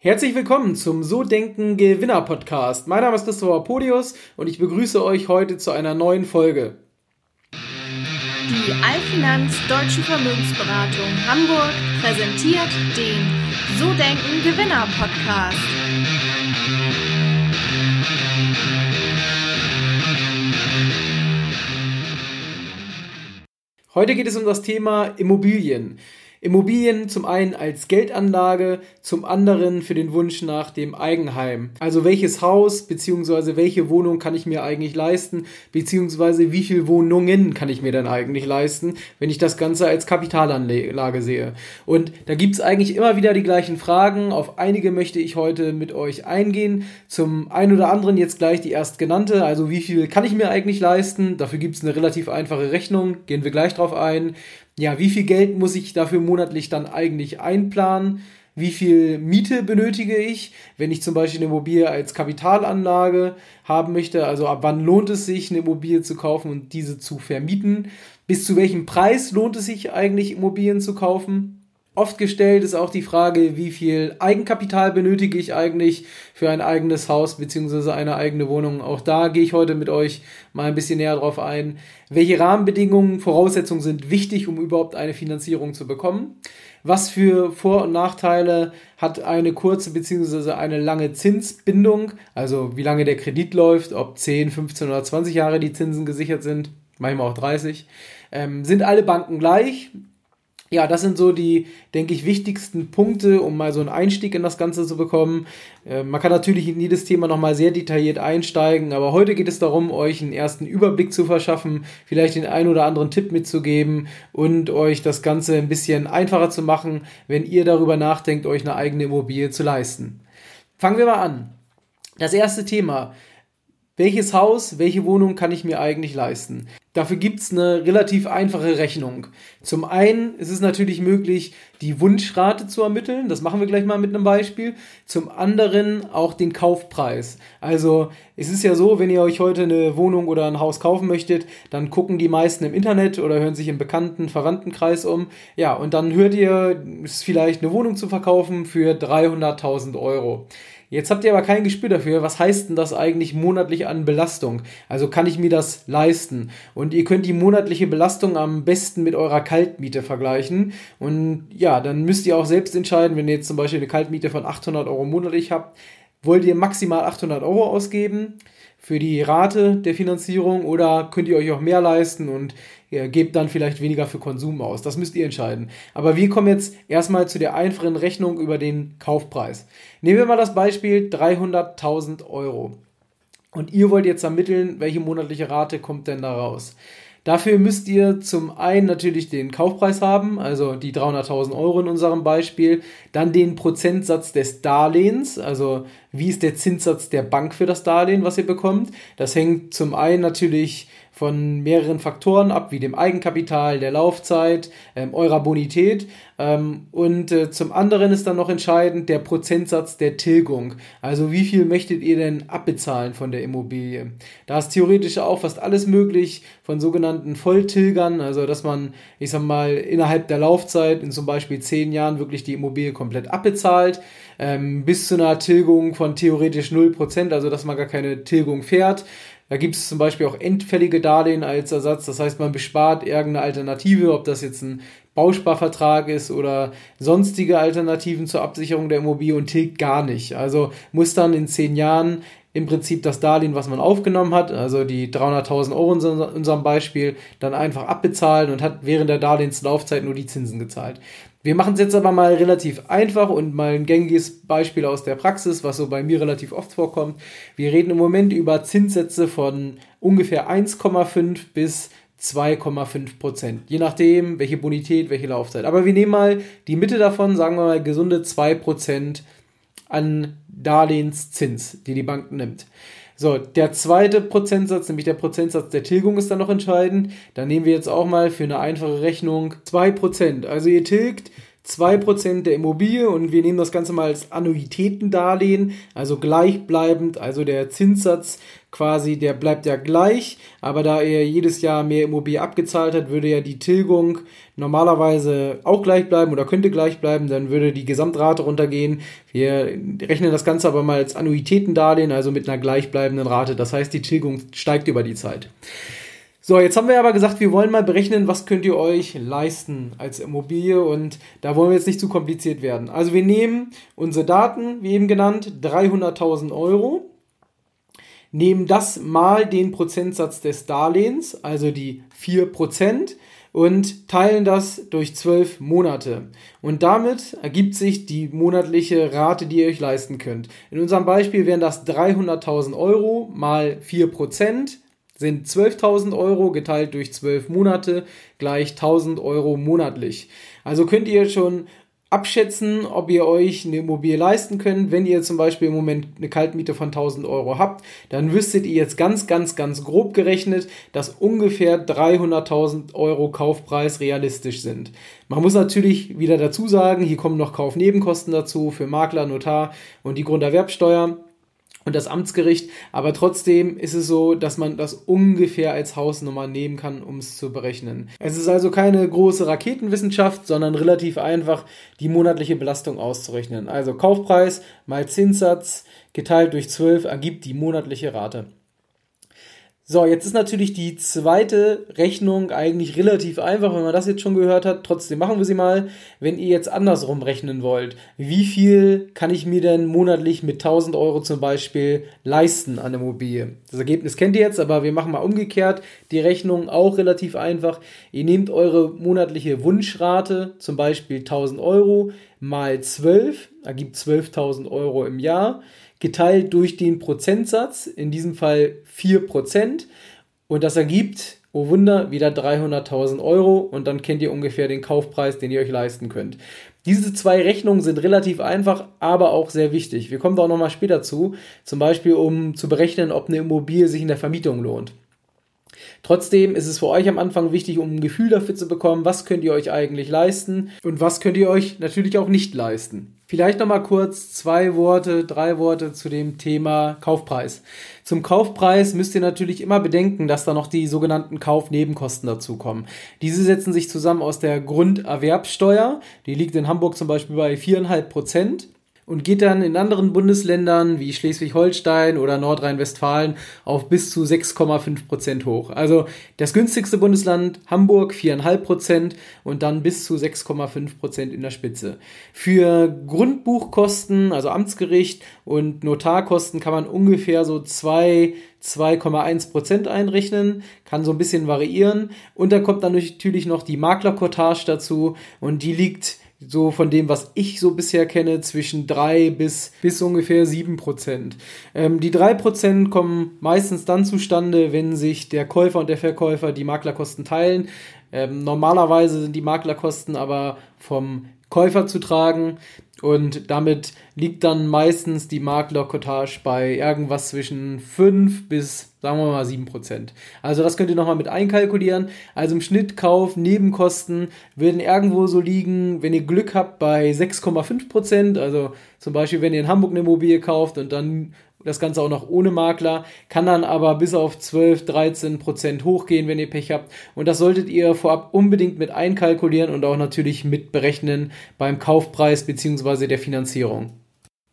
Herzlich willkommen zum So Denken Gewinner Podcast. Mein Name ist Christopher Podius und ich begrüße euch heute zu einer neuen Folge. Die Allfinanz Deutsche Vermögensberatung Hamburg präsentiert den So Denken Gewinner Podcast. Heute geht es um das Thema Immobilien. Immobilien zum einen als Geldanlage, zum anderen für den Wunsch nach dem Eigenheim. Also welches Haus bzw. welche Wohnung kann ich mir eigentlich leisten, beziehungsweise wie viele Wohnungen kann ich mir dann eigentlich leisten, wenn ich das Ganze als Kapitalanlage sehe. Und da gibt es eigentlich immer wieder die gleichen Fragen. Auf einige möchte ich heute mit euch eingehen. Zum einen oder anderen jetzt gleich die erstgenannte, also wie viel kann ich mir eigentlich leisten? Dafür gibt es eine relativ einfache Rechnung, gehen wir gleich drauf ein ja, wie viel Geld muss ich dafür monatlich dann eigentlich einplanen? Wie viel Miete benötige ich, wenn ich zum Beispiel eine Immobilie als Kapitalanlage haben möchte? Also ab wann lohnt es sich, eine Immobilie zu kaufen und diese zu vermieten? Bis zu welchem Preis lohnt es sich eigentlich, Immobilien zu kaufen? Oft gestellt ist auch die Frage, wie viel Eigenkapital benötige ich eigentlich für ein eigenes Haus bzw. eine eigene Wohnung. Auch da gehe ich heute mit euch mal ein bisschen näher drauf ein. Welche Rahmenbedingungen, Voraussetzungen sind wichtig, um überhaupt eine Finanzierung zu bekommen? Was für Vor- und Nachteile hat eine kurze bzw. eine lange Zinsbindung? Also wie lange der Kredit läuft, ob 10, 15 oder 20 Jahre die Zinsen gesichert sind, manchmal auch 30. Ähm, sind alle Banken gleich? Ja, das sind so die, denke ich, wichtigsten Punkte, um mal so einen Einstieg in das Ganze zu bekommen. Äh, man kann natürlich in jedes Thema nochmal sehr detailliert einsteigen, aber heute geht es darum, euch einen ersten Überblick zu verschaffen, vielleicht den einen oder anderen Tipp mitzugeben und euch das Ganze ein bisschen einfacher zu machen, wenn ihr darüber nachdenkt, euch eine eigene Immobilie zu leisten. Fangen wir mal an. Das erste Thema. Welches Haus, welche Wohnung kann ich mir eigentlich leisten? Dafür gibt es eine relativ einfache Rechnung. Zum einen ist es natürlich möglich, die Wunschrate zu ermitteln. Das machen wir gleich mal mit einem Beispiel. Zum anderen auch den Kaufpreis. Also es ist ja so, wenn ihr euch heute eine Wohnung oder ein Haus kaufen möchtet, dann gucken die meisten im Internet oder hören sich im bekannten Verwandtenkreis um. Ja, und dann hört ihr, es ist vielleicht eine Wohnung zu verkaufen für 300.000 Euro. Jetzt habt ihr aber kein Gespür dafür, was heißt denn das eigentlich monatlich an Belastung? Also kann ich mir das leisten? Und ihr könnt die monatliche Belastung am besten mit eurer Kaltmiete vergleichen. Und ja, dann müsst ihr auch selbst entscheiden, wenn ihr jetzt zum Beispiel eine Kaltmiete von 800 Euro monatlich habt, wollt ihr maximal 800 Euro ausgeben? für die Rate der Finanzierung oder könnt ihr euch auch mehr leisten und ihr gebt dann vielleicht weniger für Konsum aus. Das müsst ihr entscheiden. Aber wir kommen jetzt erstmal zu der einfachen Rechnung über den Kaufpreis. Nehmen wir mal das Beispiel 300.000 Euro. Und ihr wollt jetzt ermitteln, welche monatliche Rate kommt denn da raus. Dafür müsst ihr zum einen natürlich den Kaufpreis haben, also die 300.000 Euro in unserem Beispiel, dann den Prozentsatz des Darlehens, also wie ist der Zinssatz der Bank für das Darlehen, was ihr bekommt. Das hängt zum einen natürlich von mehreren Faktoren ab, wie dem Eigenkapital, der Laufzeit, ähm, eurer Bonität. Ähm, und äh, zum anderen ist dann noch entscheidend der Prozentsatz der Tilgung. Also wie viel möchtet ihr denn abbezahlen von der Immobilie? Da ist theoretisch auch fast alles möglich von sogenannten Volltilgern, also dass man, ich sag mal, innerhalb der Laufzeit in zum Beispiel zehn Jahren wirklich die Immobilie komplett abbezahlt, ähm, bis zu einer Tilgung von theoretisch 0%, also dass man gar keine Tilgung fährt. Da gibt es zum Beispiel auch endfällige Darlehen als Ersatz. Das heißt, man bespart irgendeine Alternative, ob das jetzt ein Bausparvertrag ist oder sonstige Alternativen zur Absicherung der Immobilie und tilgt gar nicht. Also muss dann in zehn Jahren im Prinzip das Darlehen, was man aufgenommen hat, also die 300.000 Euro in unserem Beispiel, dann einfach abbezahlen und hat während der Darlehenslaufzeit nur die Zinsen gezahlt. Wir machen es jetzt aber mal relativ einfach und mal ein gängiges Beispiel aus der Praxis, was so bei mir relativ oft vorkommt. Wir reden im Moment über Zinssätze von ungefähr 1,5 bis 2,5 Prozent. Je nachdem, welche Bonität, welche Laufzeit. Aber wir nehmen mal die Mitte davon, sagen wir mal gesunde 2 Prozent an Darlehenszins, die die Bank nimmt. So, der zweite Prozentsatz, nämlich der Prozentsatz der Tilgung ist dann noch entscheidend. Da nehmen wir jetzt auch mal für eine einfache Rechnung 2%. Also ihr tilgt 2% der Immobilie und wir nehmen das Ganze mal als Annuitätendarlehen, also gleichbleibend, also der Zinssatz quasi, der bleibt ja gleich, aber da er jedes Jahr mehr Immobilie abgezahlt hat, würde ja die Tilgung normalerweise auch gleich bleiben oder könnte gleich bleiben, dann würde die Gesamtrate runtergehen. Wir rechnen das Ganze aber mal als Annuitätendarlehen, also mit einer gleichbleibenden Rate. Das heißt, die Tilgung steigt über die Zeit. So, jetzt haben wir aber gesagt, wir wollen mal berechnen, was könnt ihr euch leisten als Immobilie und da wollen wir jetzt nicht zu kompliziert werden. Also wir nehmen unsere Daten, wie eben genannt, 300.000 Euro, nehmen das mal den Prozentsatz des Darlehens, also die 4%, und teilen das durch 12 Monate. Und damit ergibt sich die monatliche Rate, die ihr euch leisten könnt. In unserem Beispiel wären das 300.000 Euro mal 4% sind 12.000 Euro geteilt durch 12 Monate gleich 1.000 Euro monatlich. Also könnt ihr schon abschätzen, ob ihr euch eine Immobilie leisten könnt. Wenn ihr zum Beispiel im Moment eine Kaltmiete von 1000 Euro habt, dann wüsstet ihr jetzt ganz, ganz, ganz grob gerechnet, dass ungefähr 300.000 Euro Kaufpreis realistisch sind. Man muss natürlich wieder dazu sagen, hier kommen noch Kaufnebenkosten dazu für Makler, Notar und die Grunderwerbsteuer und das Amtsgericht. Aber trotzdem ist es so, dass man das ungefähr als Hausnummer nehmen kann, um es zu berechnen. Es ist also keine große Raketenwissenschaft, sondern relativ einfach, die monatliche Belastung auszurechnen. Also Kaufpreis mal Zinssatz geteilt durch 12 ergibt die monatliche Rate. So, jetzt ist natürlich die zweite Rechnung eigentlich relativ einfach, wenn man das jetzt schon gehört hat. Trotzdem machen wir sie mal. Wenn ihr jetzt andersrum rechnen wollt, wie viel kann ich mir denn monatlich mit 1000 Euro zum Beispiel leisten an Immobilie? Das Ergebnis kennt ihr jetzt, aber wir machen mal umgekehrt die Rechnung auch relativ einfach. Ihr nehmt eure monatliche Wunschrate, zum Beispiel 1000 Euro, mal 12, ergibt 12.000 Euro im Jahr geteilt durch den Prozentsatz, in diesem Fall 4%. Und das ergibt, oh Wunder, wieder 300.000 Euro und dann kennt ihr ungefähr den Kaufpreis, den ihr euch leisten könnt. Diese zwei Rechnungen sind relativ einfach, aber auch sehr wichtig. Wir kommen da auch nochmal später zu, zum Beispiel um zu berechnen, ob eine Immobilie sich in der Vermietung lohnt. Trotzdem ist es für euch am Anfang wichtig, um ein Gefühl dafür zu bekommen, was könnt ihr euch eigentlich leisten und was könnt ihr euch natürlich auch nicht leisten. Vielleicht nochmal kurz zwei Worte, drei Worte zu dem Thema Kaufpreis. Zum Kaufpreis müsst ihr natürlich immer bedenken, dass da noch die sogenannten Kaufnebenkosten dazukommen. Diese setzen sich zusammen aus der Grunderwerbsteuer, die liegt in Hamburg zum Beispiel bei viereinhalb Prozent und geht dann in anderen Bundesländern wie Schleswig-Holstein oder Nordrhein-Westfalen auf bis zu 6,5 Prozent hoch. Also das günstigste Bundesland Hamburg 4,5 Prozent und dann bis zu 6,5 Prozent in der Spitze. Für Grundbuchkosten, also Amtsgericht und Notarkosten kann man ungefähr so zwei 2,1 Prozent einrechnen, kann so ein bisschen variieren. Und dann kommt dann natürlich noch die Maklerkortage dazu und die liegt so von dem, was ich so bisher kenne, zwischen drei bis, bis ungefähr sieben Prozent. Ähm, die drei Prozent kommen meistens dann zustande, wenn sich der Käufer und der Verkäufer die Maklerkosten teilen. Ähm, normalerweise sind die Maklerkosten aber vom Käufer zu tragen und damit liegt dann meistens die Maklercottage bei irgendwas zwischen 5 bis, sagen wir mal, 7 Prozent. Also das könnt ihr nochmal mit einkalkulieren. Also im Schnitt Kauf, Nebenkosten würden irgendwo so liegen, wenn ihr Glück habt, bei 6,5 Prozent. Also zum Beispiel, wenn ihr in Hamburg eine Immobilie kauft und dann das Ganze auch noch ohne Makler, kann dann aber bis auf 12, 13 Prozent hochgehen, wenn ihr Pech habt. Und das solltet ihr vorab unbedingt mit einkalkulieren und auch natürlich mit berechnen beim Kaufpreis bzw. der Finanzierung.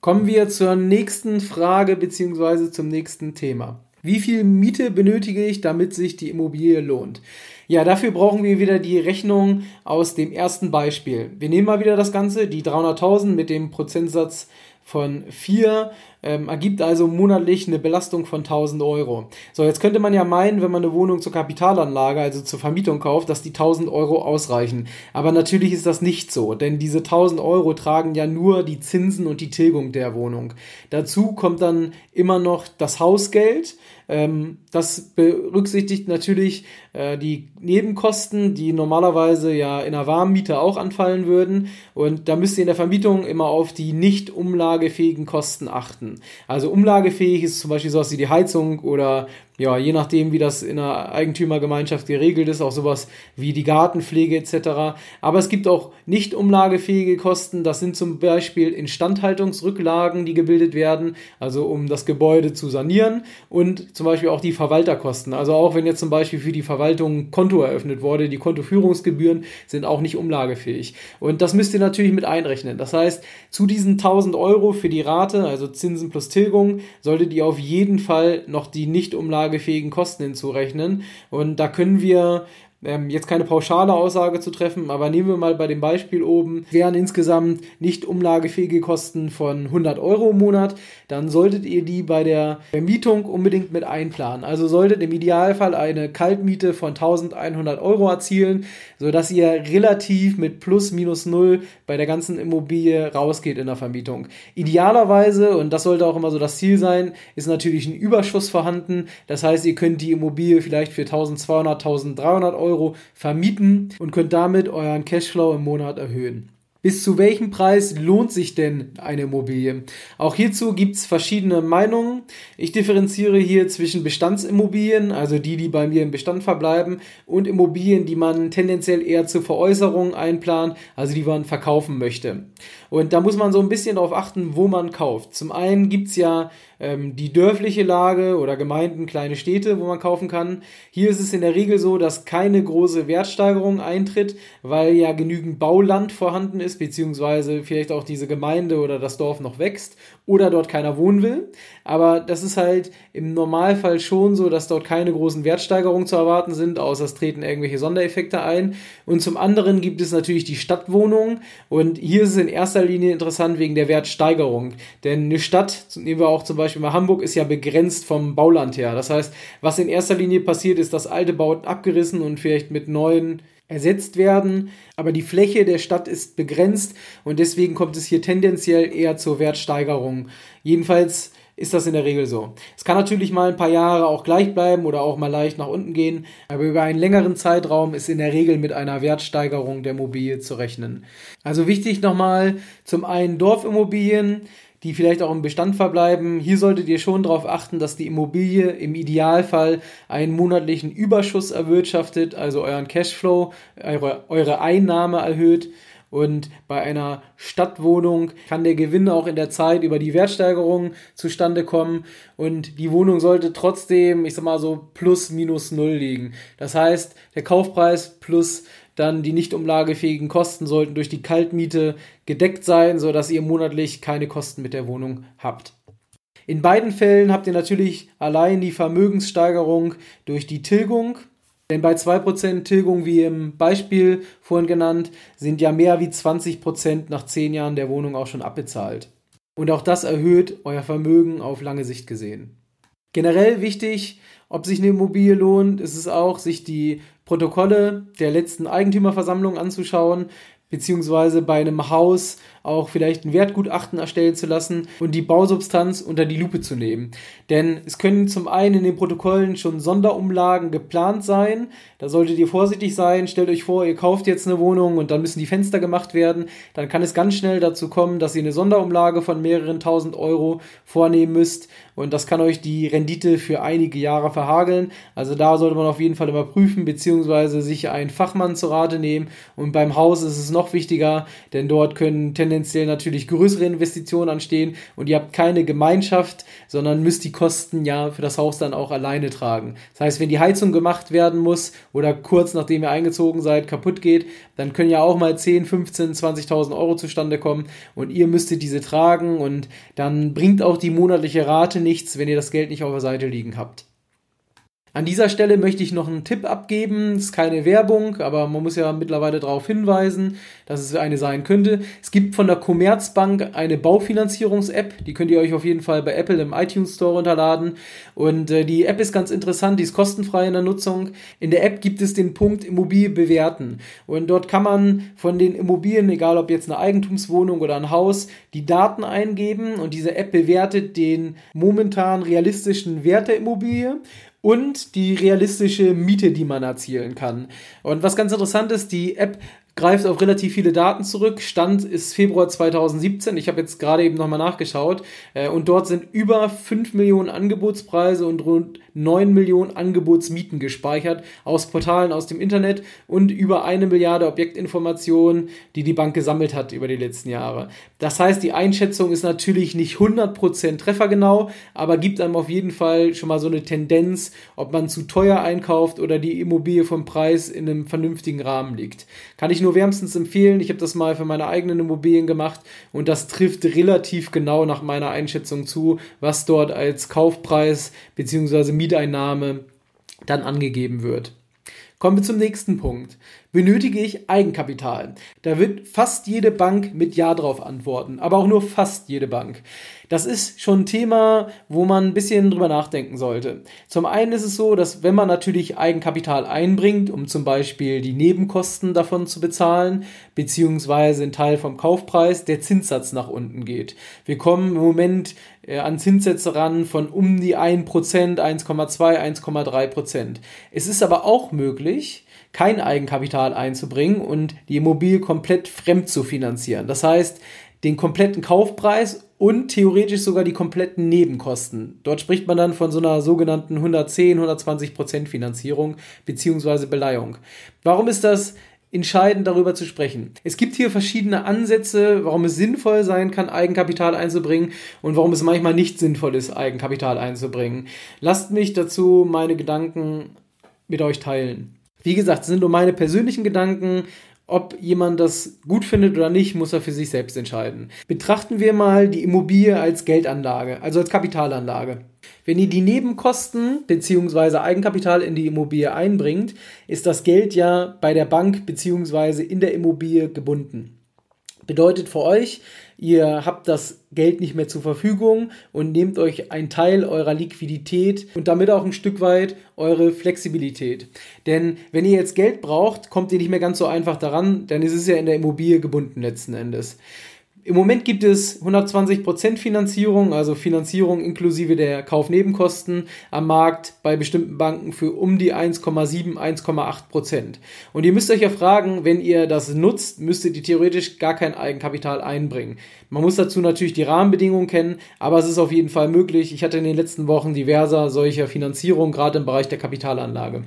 Kommen wir zur nächsten Frage bzw. zum nächsten Thema. Wie viel Miete benötige ich, damit sich die Immobilie lohnt? Ja, dafür brauchen wir wieder die Rechnung aus dem ersten Beispiel. Wir nehmen mal wieder das Ganze, die 300.000 mit dem Prozentsatz von 4 ähm, ergibt also monatlich eine Belastung von 1000 Euro. So, jetzt könnte man ja meinen, wenn man eine Wohnung zur Kapitalanlage, also zur Vermietung kauft, dass die 1000 Euro ausreichen. Aber natürlich ist das nicht so, denn diese 1000 Euro tragen ja nur die Zinsen und die Tilgung der Wohnung. Dazu kommt dann immer noch das Hausgeld. Ähm, das berücksichtigt natürlich äh, die Nebenkosten, die normalerweise ja in einer Warmmiete auch anfallen würden. Und da müsst ihr in der Vermietung immer auf die nicht umlagefähigen Kosten achten. Also umlagefähig ist zum Beispiel sowas wie die Heizung oder ja, je nachdem, wie das in einer Eigentümergemeinschaft geregelt ist, auch sowas wie die Gartenpflege etc. Aber es gibt auch nicht umlagefähige Kosten. Das sind zum Beispiel Instandhaltungsrücklagen, die gebildet werden, also um das Gebäude zu sanieren und zum Beispiel auch die Verwalterkosten. Also auch wenn jetzt zum Beispiel für die Verwaltung ein Konto eröffnet wurde, die Kontoführungsgebühren sind auch nicht umlagefähig. Und das müsst ihr natürlich mit einrechnen. Das heißt, zu diesen 1000 Euro für die Rate, also Zinsen plus Tilgung, solltet ihr auf jeden Fall noch die nicht umlagefähigen umlagefähigen Kosten hinzurechnen. Und da können wir ähm, jetzt keine pauschale Aussage zu treffen, aber nehmen wir mal bei dem Beispiel oben, wären insgesamt nicht umlagefähige Kosten von 100 Euro im Monat, dann solltet ihr die bei der Vermietung unbedingt mit einplanen. Also solltet im Idealfall eine Kaltmiete von 1100 Euro erzielen, sodass ihr relativ mit plus minus null bei der ganzen Immobilie rausgeht in der Vermietung. Idealerweise, und das sollte auch immer so das Ziel sein, ist natürlich ein Überschuss vorhanden. Das heißt, ihr könnt die Immobilie vielleicht für 1200, 1300 Euro Euro vermieten und könnt damit euren Cashflow im Monat erhöhen. Bis zu welchem Preis lohnt sich denn eine Immobilie? Auch hierzu gibt es verschiedene Meinungen. Ich differenziere hier zwischen Bestandsimmobilien, also die, die bei mir im Bestand verbleiben, und Immobilien, die man tendenziell eher zur Veräußerung einplant, also die man verkaufen möchte. Und da muss man so ein bisschen darauf achten, wo man kauft. Zum einen gibt es ja ähm, die dörfliche Lage oder Gemeinden, kleine Städte, wo man kaufen kann. Hier ist es in der Regel so, dass keine große Wertsteigerung eintritt, weil ja genügend Bauland vorhanden ist, beziehungsweise vielleicht auch diese Gemeinde oder das Dorf noch wächst oder dort keiner wohnen will. Aber das ist halt im Normalfall schon so, dass dort keine großen Wertsteigerungen zu erwarten sind, außer es treten irgendwelche Sondereffekte ein. Und zum anderen gibt es natürlich die Stadtwohnungen und hier ist es in erster Linie interessant wegen der Wertsteigerung. Denn eine Stadt, nehmen wir auch zum Beispiel mal Hamburg, ist ja begrenzt vom Bauland her. Das heißt, was in erster Linie passiert, ist, dass alte Bauten abgerissen und vielleicht mit neuen ersetzt werden, aber die Fläche der Stadt ist begrenzt und deswegen kommt es hier tendenziell eher zur Wertsteigerung. Jedenfalls ist das in der Regel so. Es kann natürlich mal ein paar Jahre auch gleich bleiben oder auch mal leicht nach unten gehen, aber über einen längeren Zeitraum ist in der Regel mit einer Wertsteigerung der Immobilie zu rechnen. Also wichtig nochmal zum einen Dorfimmobilien die vielleicht auch im Bestand verbleiben. Hier solltet ihr schon darauf achten, dass die Immobilie im Idealfall einen monatlichen Überschuss erwirtschaftet, also euren Cashflow, eure, eure Einnahme erhöht. Und bei einer Stadtwohnung kann der Gewinn auch in der Zeit über die Wertsteigerung zustande kommen. Und die Wohnung sollte trotzdem, ich sag mal so, plus minus null liegen. Das heißt, der Kaufpreis plus dann die nicht umlagefähigen Kosten sollten durch die Kaltmiete gedeckt sein, sodass ihr monatlich keine Kosten mit der Wohnung habt. In beiden Fällen habt ihr natürlich allein die Vermögenssteigerung durch die Tilgung. Denn bei 2% Tilgung, wie im Beispiel vorhin genannt, sind ja mehr wie 20% nach 10 Jahren der Wohnung auch schon abbezahlt. Und auch das erhöht euer Vermögen auf lange Sicht gesehen. Generell wichtig, ob sich eine Immobilie lohnt, ist es auch, sich die Protokolle der letzten Eigentümerversammlung anzuschauen, beziehungsweise bei einem Haus auch vielleicht ein Wertgutachten erstellen zu lassen und die Bausubstanz unter die Lupe zu nehmen. Denn es können zum einen in den Protokollen schon Sonderumlagen geplant sein. Da solltet ihr vorsichtig sein. Stellt euch vor, ihr kauft jetzt eine Wohnung und dann müssen die Fenster gemacht werden. Dann kann es ganz schnell dazu kommen, dass ihr eine Sonderumlage von mehreren tausend Euro vornehmen müsst. Und das kann euch die Rendite für einige Jahre verhageln. Also da sollte man auf jeden Fall immer prüfen, beziehungsweise sich einen Fachmann zu Rate nehmen. Und beim Haus ist es noch wichtiger, denn dort können tendenziell tendenziell natürlich größere Investitionen anstehen und ihr habt keine Gemeinschaft, sondern müsst die Kosten ja für das Haus dann auch alleine tragen. Das heißt, wenn die Heizung gemacht werden muss oder kurz nachdem ihr eingezogen seid kaputt geht, dann können ja auch mal 10, 15, 20.000 Euro zustande kommen und ihr müsstet diese tragen und dann bringt auch die monatliche Rate nichts, wenn ihr das Geld nicht auf der Seite liegen habt. An dieser Stelle möchte ich noch einen Tipp abgeben. Es ist keine Werbung, aber man muss ja mittlerweile darauf hinweisen, dass es eine sein könnte. Es gibt von der Commerzbank eine Baufinanzierungs-App. Die könnt ihr euch auf jeden Fall bei Apple im iTunes Store runterladen. Und äh, die App ist ganz interessant, die ist kostenfrei in der Nutzung. In der App gibt es den Punkt Immobilie bewerten. Und dort kann man von den Immobilien, egal ob jetzt eine Eigentumswohnung oder ein Haus, die Daten eingeben und diese App bewertet den momentan realistischen Wert der Immobilie und die realistische Miete, die man erzielen kann. Und was ganz interessant ist, die App greift auf relativ viele Daten zurück. Stand ist Februar 2017. Ich habe jetzt gerade eben nochmal nachgeschaut. Äh, und dort sind über 5 Millionen Angebotspreise und rund 9 Millionen Angebotsmieten gespeichert aus Portalen aus dem Internet und über eine Milliarde Objektinformationen, die die Bank gesammelt hat über die letzten Jahre. Das heißt, die Einschätzung ist natürlich nicht 100% treffergenau, aber gibt einem auf jeden Fall schon mal so eine Tendenz, ob man zu teuer einkauft oder die Immobilie vom Preis in einem vernünftigen Rahmen liegt. Kann ich nur wärmstens empfehlen. Ich habe das mal für meine eigenen Immobilien gemacht und das trifft relativ genau nach meiner Einschätzung zu, was dort als Kaufpreis bzw. Mieteinnahme dann angegeben wird. Kommen wir zum nächsten Punkt. Benötige ich Eigenkapital? Da wird fast jede Bank mit Ja drauf antworten, aber auch nur fast jede Bank. Das ist schon ein Thema, wo man ein bisschen drüber nachdenken sollte. Zum einen ist es so, dass wenn man natürlich Eigenkapital einbringt, um zum Beispiel die Nebenkosten davon zu bezahlen, beziehungsweise ein Teil vom Kaufpreis, der Zinssatz nach unten geht. Wir kommen im Moment an Zinssätze ran von um die 1%, 1,2, 1,3%. Es ist aber auch möglich, kein Eigenkapital einzubringen und die Immobilie komplett fremd zu finanzieren. Das heißt, den kompletten Kaufpreis und theoretisch sogar die kompletten Nebenkosten. Dort spricht man dann von so einer sogenannten 110, 120 Prozent Finanzierung bzw. Beleihung. Warum ist das entscheidend darüber zu sprechen. Es gibt hier verschiedene Ansätze, warum es sinnvoll sein kann, Eigenkapital einzubringen und warum es manchmal nicht sinnvoll ist, Eigenkapital einzubringen. Lasst mich dazu meine Gedanken mit euch teilen. Wie gesagt, das sind nur meine persönlichen Gedanken. Ob jemand das gut findet oder nicht, muss er für sich selbst entscheiden. Betrachten wir mal die Immobilie als Geldanlage, also als Kapitalanlage. Wenn ihr die Nebenkosten bzw. Eigenkapital in die Immobilie einbringt, ist das Geld ja bei der Bank bzw. in der Immobilie gebunden. Bedeutet für euch, ihr habt das Geld nicht mehr zur Verfügung und nehmt euch einen Teil eurer Liquidität und damit auch ein Stück weit eure Flexibilität. Denn wenn ihr jetzt Geld braucht, kommt ihr nicht mehr ganz so einfach daran, denn es ist ja in der Immobilie gebunden letzten Endes. Im Moment gibt es 120% Finanzierung, also Finanzierung inklusive der Kaufnebenkosten am Markt bei bestimmten Banken für um die 1,7, 1,8%. Und ihr müsst euch ja fragen, wenn ihr das nutzt, müsstet ihr theoretisch gar kein Eigenkapital einbringen. Man muss dazu natürlich die Rahmenbedingungen kennen, aber es ist auf jeden Fall möglich. Ich hatte in den letzten Wochen diverser solcher Finanzierung, gerade im Bereich der Kapitalanlage.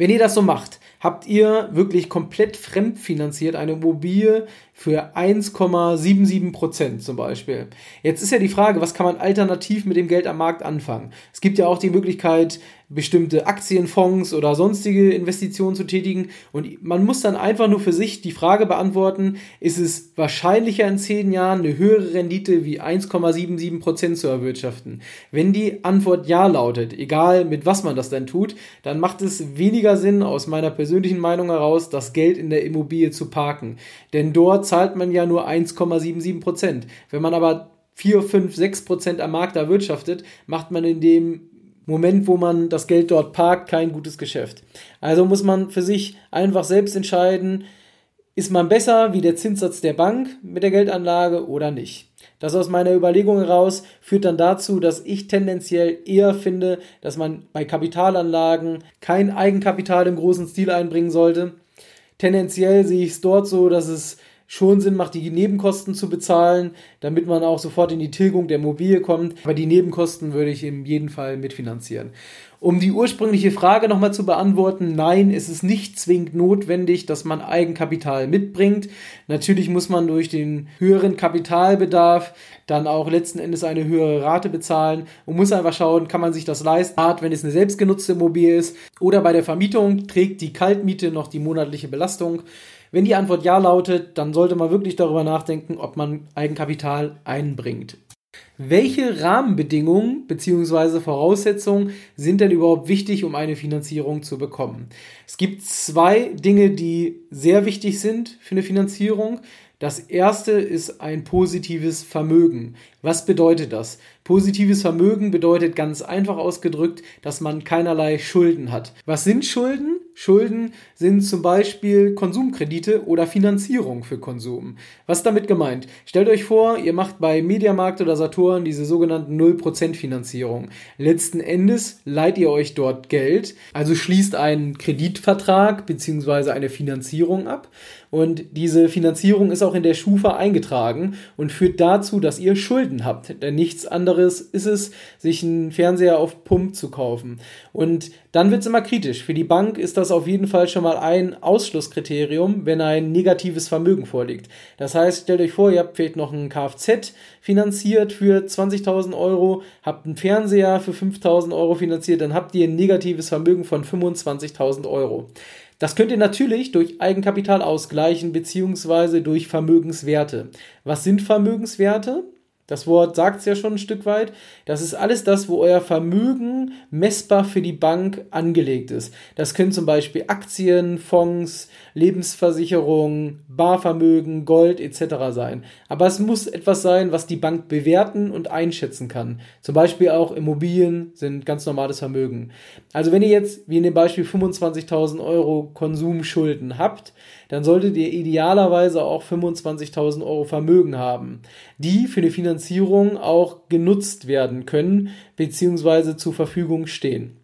Wenn ihr das so macht, habt ihr wirklich komplett fremdfinanziert eine Immobilie für 1,77 Prozent zum Beispiel. Jetzt ist ja die Frage, was kann man alternativ mit dem Geld am Markt anfangen? Es gibt ja auch die Möglichkeit, bestimmte Aktienfonds oder sonstige Investitionen zu tätigen. Und man muss dann einfach nur für sich die Frage beantworten, ist es wahrscheinlicher in zehn Jahren eine höhere Rendite wie 1,77 Prozent zu erwirtschaften? Wenn die Antwort ja lautet, egal mit was man das dann tut, dann macht es weniger Sinn aus meiner persönlichen Meinung heraus, das Geld in der Immobilie zu parken. Denn dort zahlt man ja nur 1,77%. Prozent. Wenn man aber 4, 5, 6 Prozent am Markt erwirtschaftet, macht man in dem Moment, wo man das Geld dort parkt, kein gutes Geschäft. Also muss man für sich einfach selbst entscheiden, ist man besser wie der Zinssatz der Bank mit der Geldanlage oder nicht. Das aus meiner Überlegung heraus führt dann dazu, dass ich tendenziell eher finde, dass man bei Kapitalanlagen kein Eigenkapital im großen Stil einbringen sollte. Tendenziell sehe ich es dort so, dass es schon Sinn macht, die Nebenkosten zu bezahlen, damit man auch sofort in die Tilgung der Immobilie kommt. Aber die Nebenkosten würde ich in jedem Fall mitfinanzieren. Um die ursprüngliche Frage nochmal zu beantworten, nein, es ist nicht zwingend notwendig, dass man Eigenkapital mitbringt. Natürlich muss man durch den höheren Kapitalbedarf dann auch letzten Endes eine höhere Rate bezahlen und muss einfach schauen, kann man sich das leisten, wenn es eine selbstgenutzte Immobilie ist oder bei der Vermietung trägt die Kaltmiete noch die monatliche Belastung. Wenn die Antwort ja lautet, dann sollte man wirklich darüber nachdenken, ob man Eigenkapital einbringt. Welche Rahmenbedingungen bzw. Voraussetzungen sind denn überhaupt wichtig, um eine Finanzierung zu bekommen? Es gibt zwei Dinge, die sehr wichtig sind für eine Finanzierung. Das erste ist ein positives Vermögen. Was bedeutet das? Positives Vermögen bedeutet ganz einfach ausgedrückt, dass man keinerlei Schulden hat. Was sind Schulden? Schulden sind zum Beispiel Konsumkredite oder Finanzierung für Konsum. Was ist damit gemeint? Stellt euch vor, ihr macht bei Mediamarkt oder Saturn diese sogenannten 0% Finanzierung. Letzten Endes leiht ihr euch dort Geld, also schließt einen Kreditvertrag bzw. eine Finanzierung ab und diese Finanzierung ist auch in der Schufa eingetragen und führt dazu, dass ihr Schulden habt. Denn nichts anderes ist es, sich einen Fernseher auf Pump zu kaufen. Und dann wird es immer kritisch. Für die Bank ist das auf jeden Fall schon mal ein Ausschlusskriterium, wenn ein negatives Vermögen vorliegt. Das heißt, stellt euch vor, ihr habt vielleicht noch ein Kfz finanziert für 20.000 Euro, habt einen Fernseher für 5.000 Euro finanziert, dann habt ihr ein negatives Vermögen von 25.000 Euro. Das könnt ihr natürlich durch Eigenkapital ausgleichen beziehungsweise durch Vermögenswerte. Was sind Vermögenswerte? Das Wort sagt es ja schon ein Stück weit. Das ist alles das, wo euer Vermögen messbar für die Bank angelegt ist. Das können zum Beispiel Aktien, Fonds, Lebensversicherung, Barvermögen, Gold etc. sein. Aber es muss etwas sein, was die Bank bewerten und einschätzen kann. Zum Beispiel auch Immobilien sind ganz normales Vermögen. Also wenn ihr jetzt, wie in dem Beispiel, 25.000 Euro Konsumschulden habt, dann solltet ihr idealerweise auch 25.000 Euro Vermögen haben, die für eine Finanzierung auch genutzt werden können bzw. zur Verfügung stehen.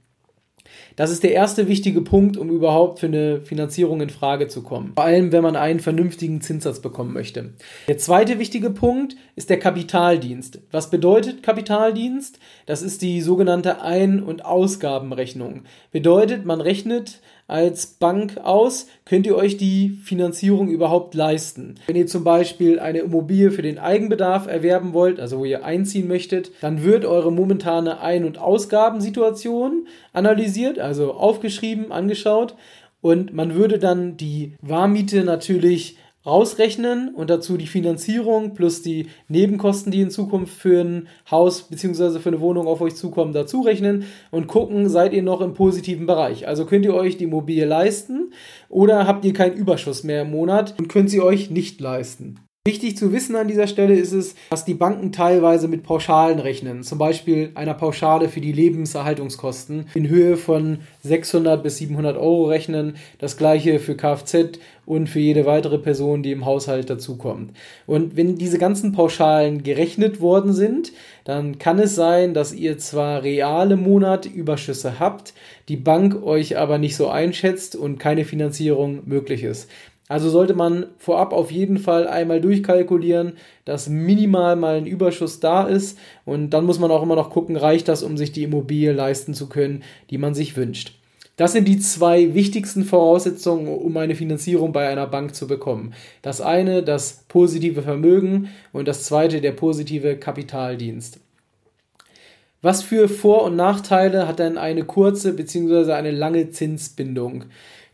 Das ist der erste wichtige Punkt, um überhaupt für eine Finanzierung in Frage zu kommen. Vor allem, wenn man einen vernünftigen Zinssatz bekommen möchte. Der zweite wichtige Punkt ist der Kapitaldienst. Was bedeutet Kapitaldienst? Das ist die sogenannte Ein- und Ausgabenrechnung. Bedeutet, man rechnet als Bank aus, könnt ihr euch die Finanzierung überhaupt leisten. Wenn ihr zum Beispiel eine Immobilie für den Eigenbedarf erwerben wollt, also wo ihr einziehen möchtet, dann wird eure momentane Ein- und Ausgabensituation analysiert, also aufgeschrieben, angeschaut und man würde dann die Warmiete natürlich rausrechnen und dazu die Finanzierung plus die Nebenkosten, die in Zukunft für ein Haus bzw. für eine Wohnung auf euch zukommen, dazu rechnen und gucken, seid ihr noch im positiven Bereich. Also könnt ihr euch die Immobilie leisten oder habt ihr keinen Überschuss mehr im Monat und könnt sie euch nicht leisten. Wichtig zu wissen an dieser Stelle ist es, dass die Banken teilweise mit Pauschalen rechnen. Zum Beispiel einer Pauschale für die Lebenserhaltungskosten in Höhe von 600 bis 700 Euro rechnen. Das gleiche für Kfz und für jede weitere Person, die im Haushalt dazukommt. Und wenn diese ganzen Pauschalen gerechnet worden sind, dann kann es sein, dass ihr zwar reale Monatüberschüsse habt, die Bank euch aber nicht so einschätzt und keine Finanzierung möglich ist. Also sollte man vorab auf jeden Fall einmal durchkalkulieren, dass minimal mal ein Überschuss da ist und dann muss man auch immer noch gucken, reicht das, um sich die Immobilie leisten zu können, die man sich wünscht. Das sind die zwei wichtigsten Voraussetzungen, um eine Finanzierung bei einer Bank zu bekommen. Das eine, das positive Vermögen und das zweite, der positive Kapitaldienst. Was für Vor- und Nachteile hat denn eine kurze bzw. eine lange Zinsbindung?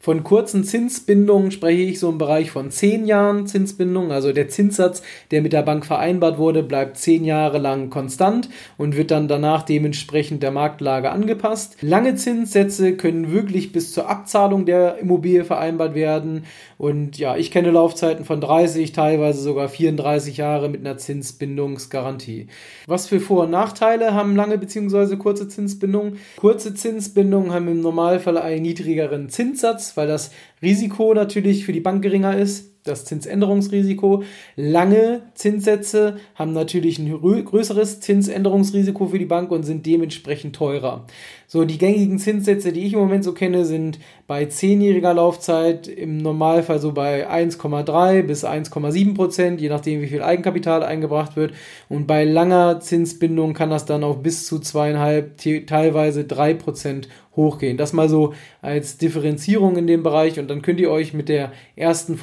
Von kurzen Zinsbindungen spreche ich so im Bereich von zehn Jahren Zinsbindung. Also der Zinssatz, der mit der Bank vereinbart wurde, bleibt zehn Jahre lang konstant und wird dann danach dementsprechend der Marktlage angepasst. Lange Zinssätze können wirklich bis zur Abzahlung der Immobilie vereinbart werden. Und ja, ich kenne Laufzeiten von 30, teilweise sogar 34 Jahre mit einer Zinsbindungsgarantie. Was für Vor- und Nachteile haben lange bzw. kurze Zinsbindungen? Kurze Zinsbindungen haben im Normalfall einen niedrigeren Zinssatz weil das Risiko natürlich für die Bank geringer ist, das Zinsänderungsrisiko. Lange Zinssätze haben natürlich ein größeres Zinsänderungsrisiko für die Bank und sind dementsprechend teurer. So, die gängigen Zinssätze, die ich im Moment so kenne, sind bei zehnjähriger Laufzeit im Normalfall so bei 1,3 bis 1,7 Prozent, je nachdem, wie viel Eigenkapital eingebracht wird. Und bei langer Zinsbindung kann das dann auch bis zu zweieinhalb, teilweise drei Prozent hochgehen. Das mal so als Differenzierung in dem Bereich und dann könnt ihr euch mit der ersten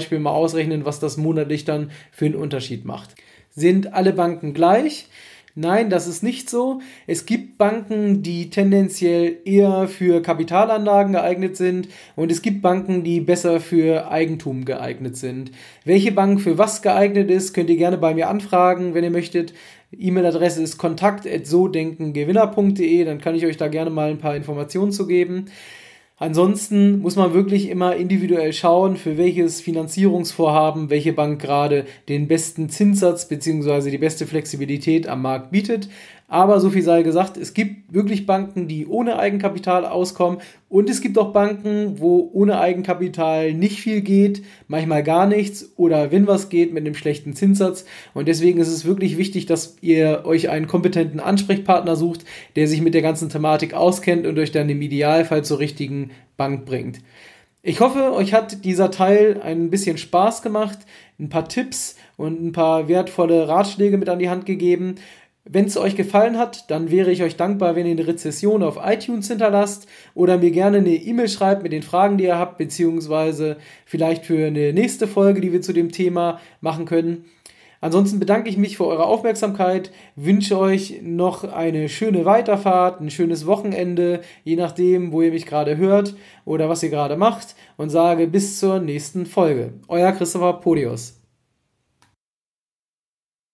Formelbeispiel mal ausrechnen, was das monatlich dann für einen Unterschied macht. Sind alle Banken gleich? Nein, das ist nicht so. Es gibt Banken, die tendenziell eher für Kapitalanlagen geeignet sind und es gibt Banken, die besser für Eigentum geeignet sind. Welche Bank für was geeignet ist, könnt ihr gerne bei mir anfragen, wenn ihr möchtet. E-Mail-Adresse ist kontakt.sodenkengewinner.de, dann kann ich euch da gerne mal ein paar Informationen zu geben. Ansonsten muss man wirklich immer individuell schauen, für welches Finanzierungsvorhaben welche Bank gerade den besten Zinssatz bzw. die beste Flexibilität am Markt bietet. Aber so viel sei gesagt, es gibt wirklich Banken, die ohne Eigenkapital auskommen und es gibt auch Banken, wo ohne Eigenkapital nicht viel geht, manchmal gar nichts oder wenn was geht mit einem schlechten Zinssatz. Und deswegen ist es wirklich wichtig, dass ihr euch einen kompetenten Ansprechpartner sucht, der sich mit der ganzen Thematik auskennt und euch dann im Idealfall zur richtigen Bank bringt. Ich hoffe, euch hat dieser Teil ein bisschen Spaß gemacht, ein paar Tipps und ein paar wertvolle Ratschläge mit an die Hand gegeben. Wenn es euch gefallen hat, dann wäre ich euch dankbar, wenn ihr eine Rezession auf iTunes hinterlasst oder mir gerne eine E-Mail schreibt mit den Fragen, die ihr habt, beziehungsweise vielleicht für eine nächste Folge, die wir zu dem Thema machen können. Ansonsten bedanke ich mich für eure Aufmerksamkeit, wünsche euch noch eine schöne Weiterfahrt, ein schönes Wochenende, je nachdem, wo ihr mich gerade hört oder was ihr gerade macht und sage bis zur nächsten Folge. Euer Christopher Podius.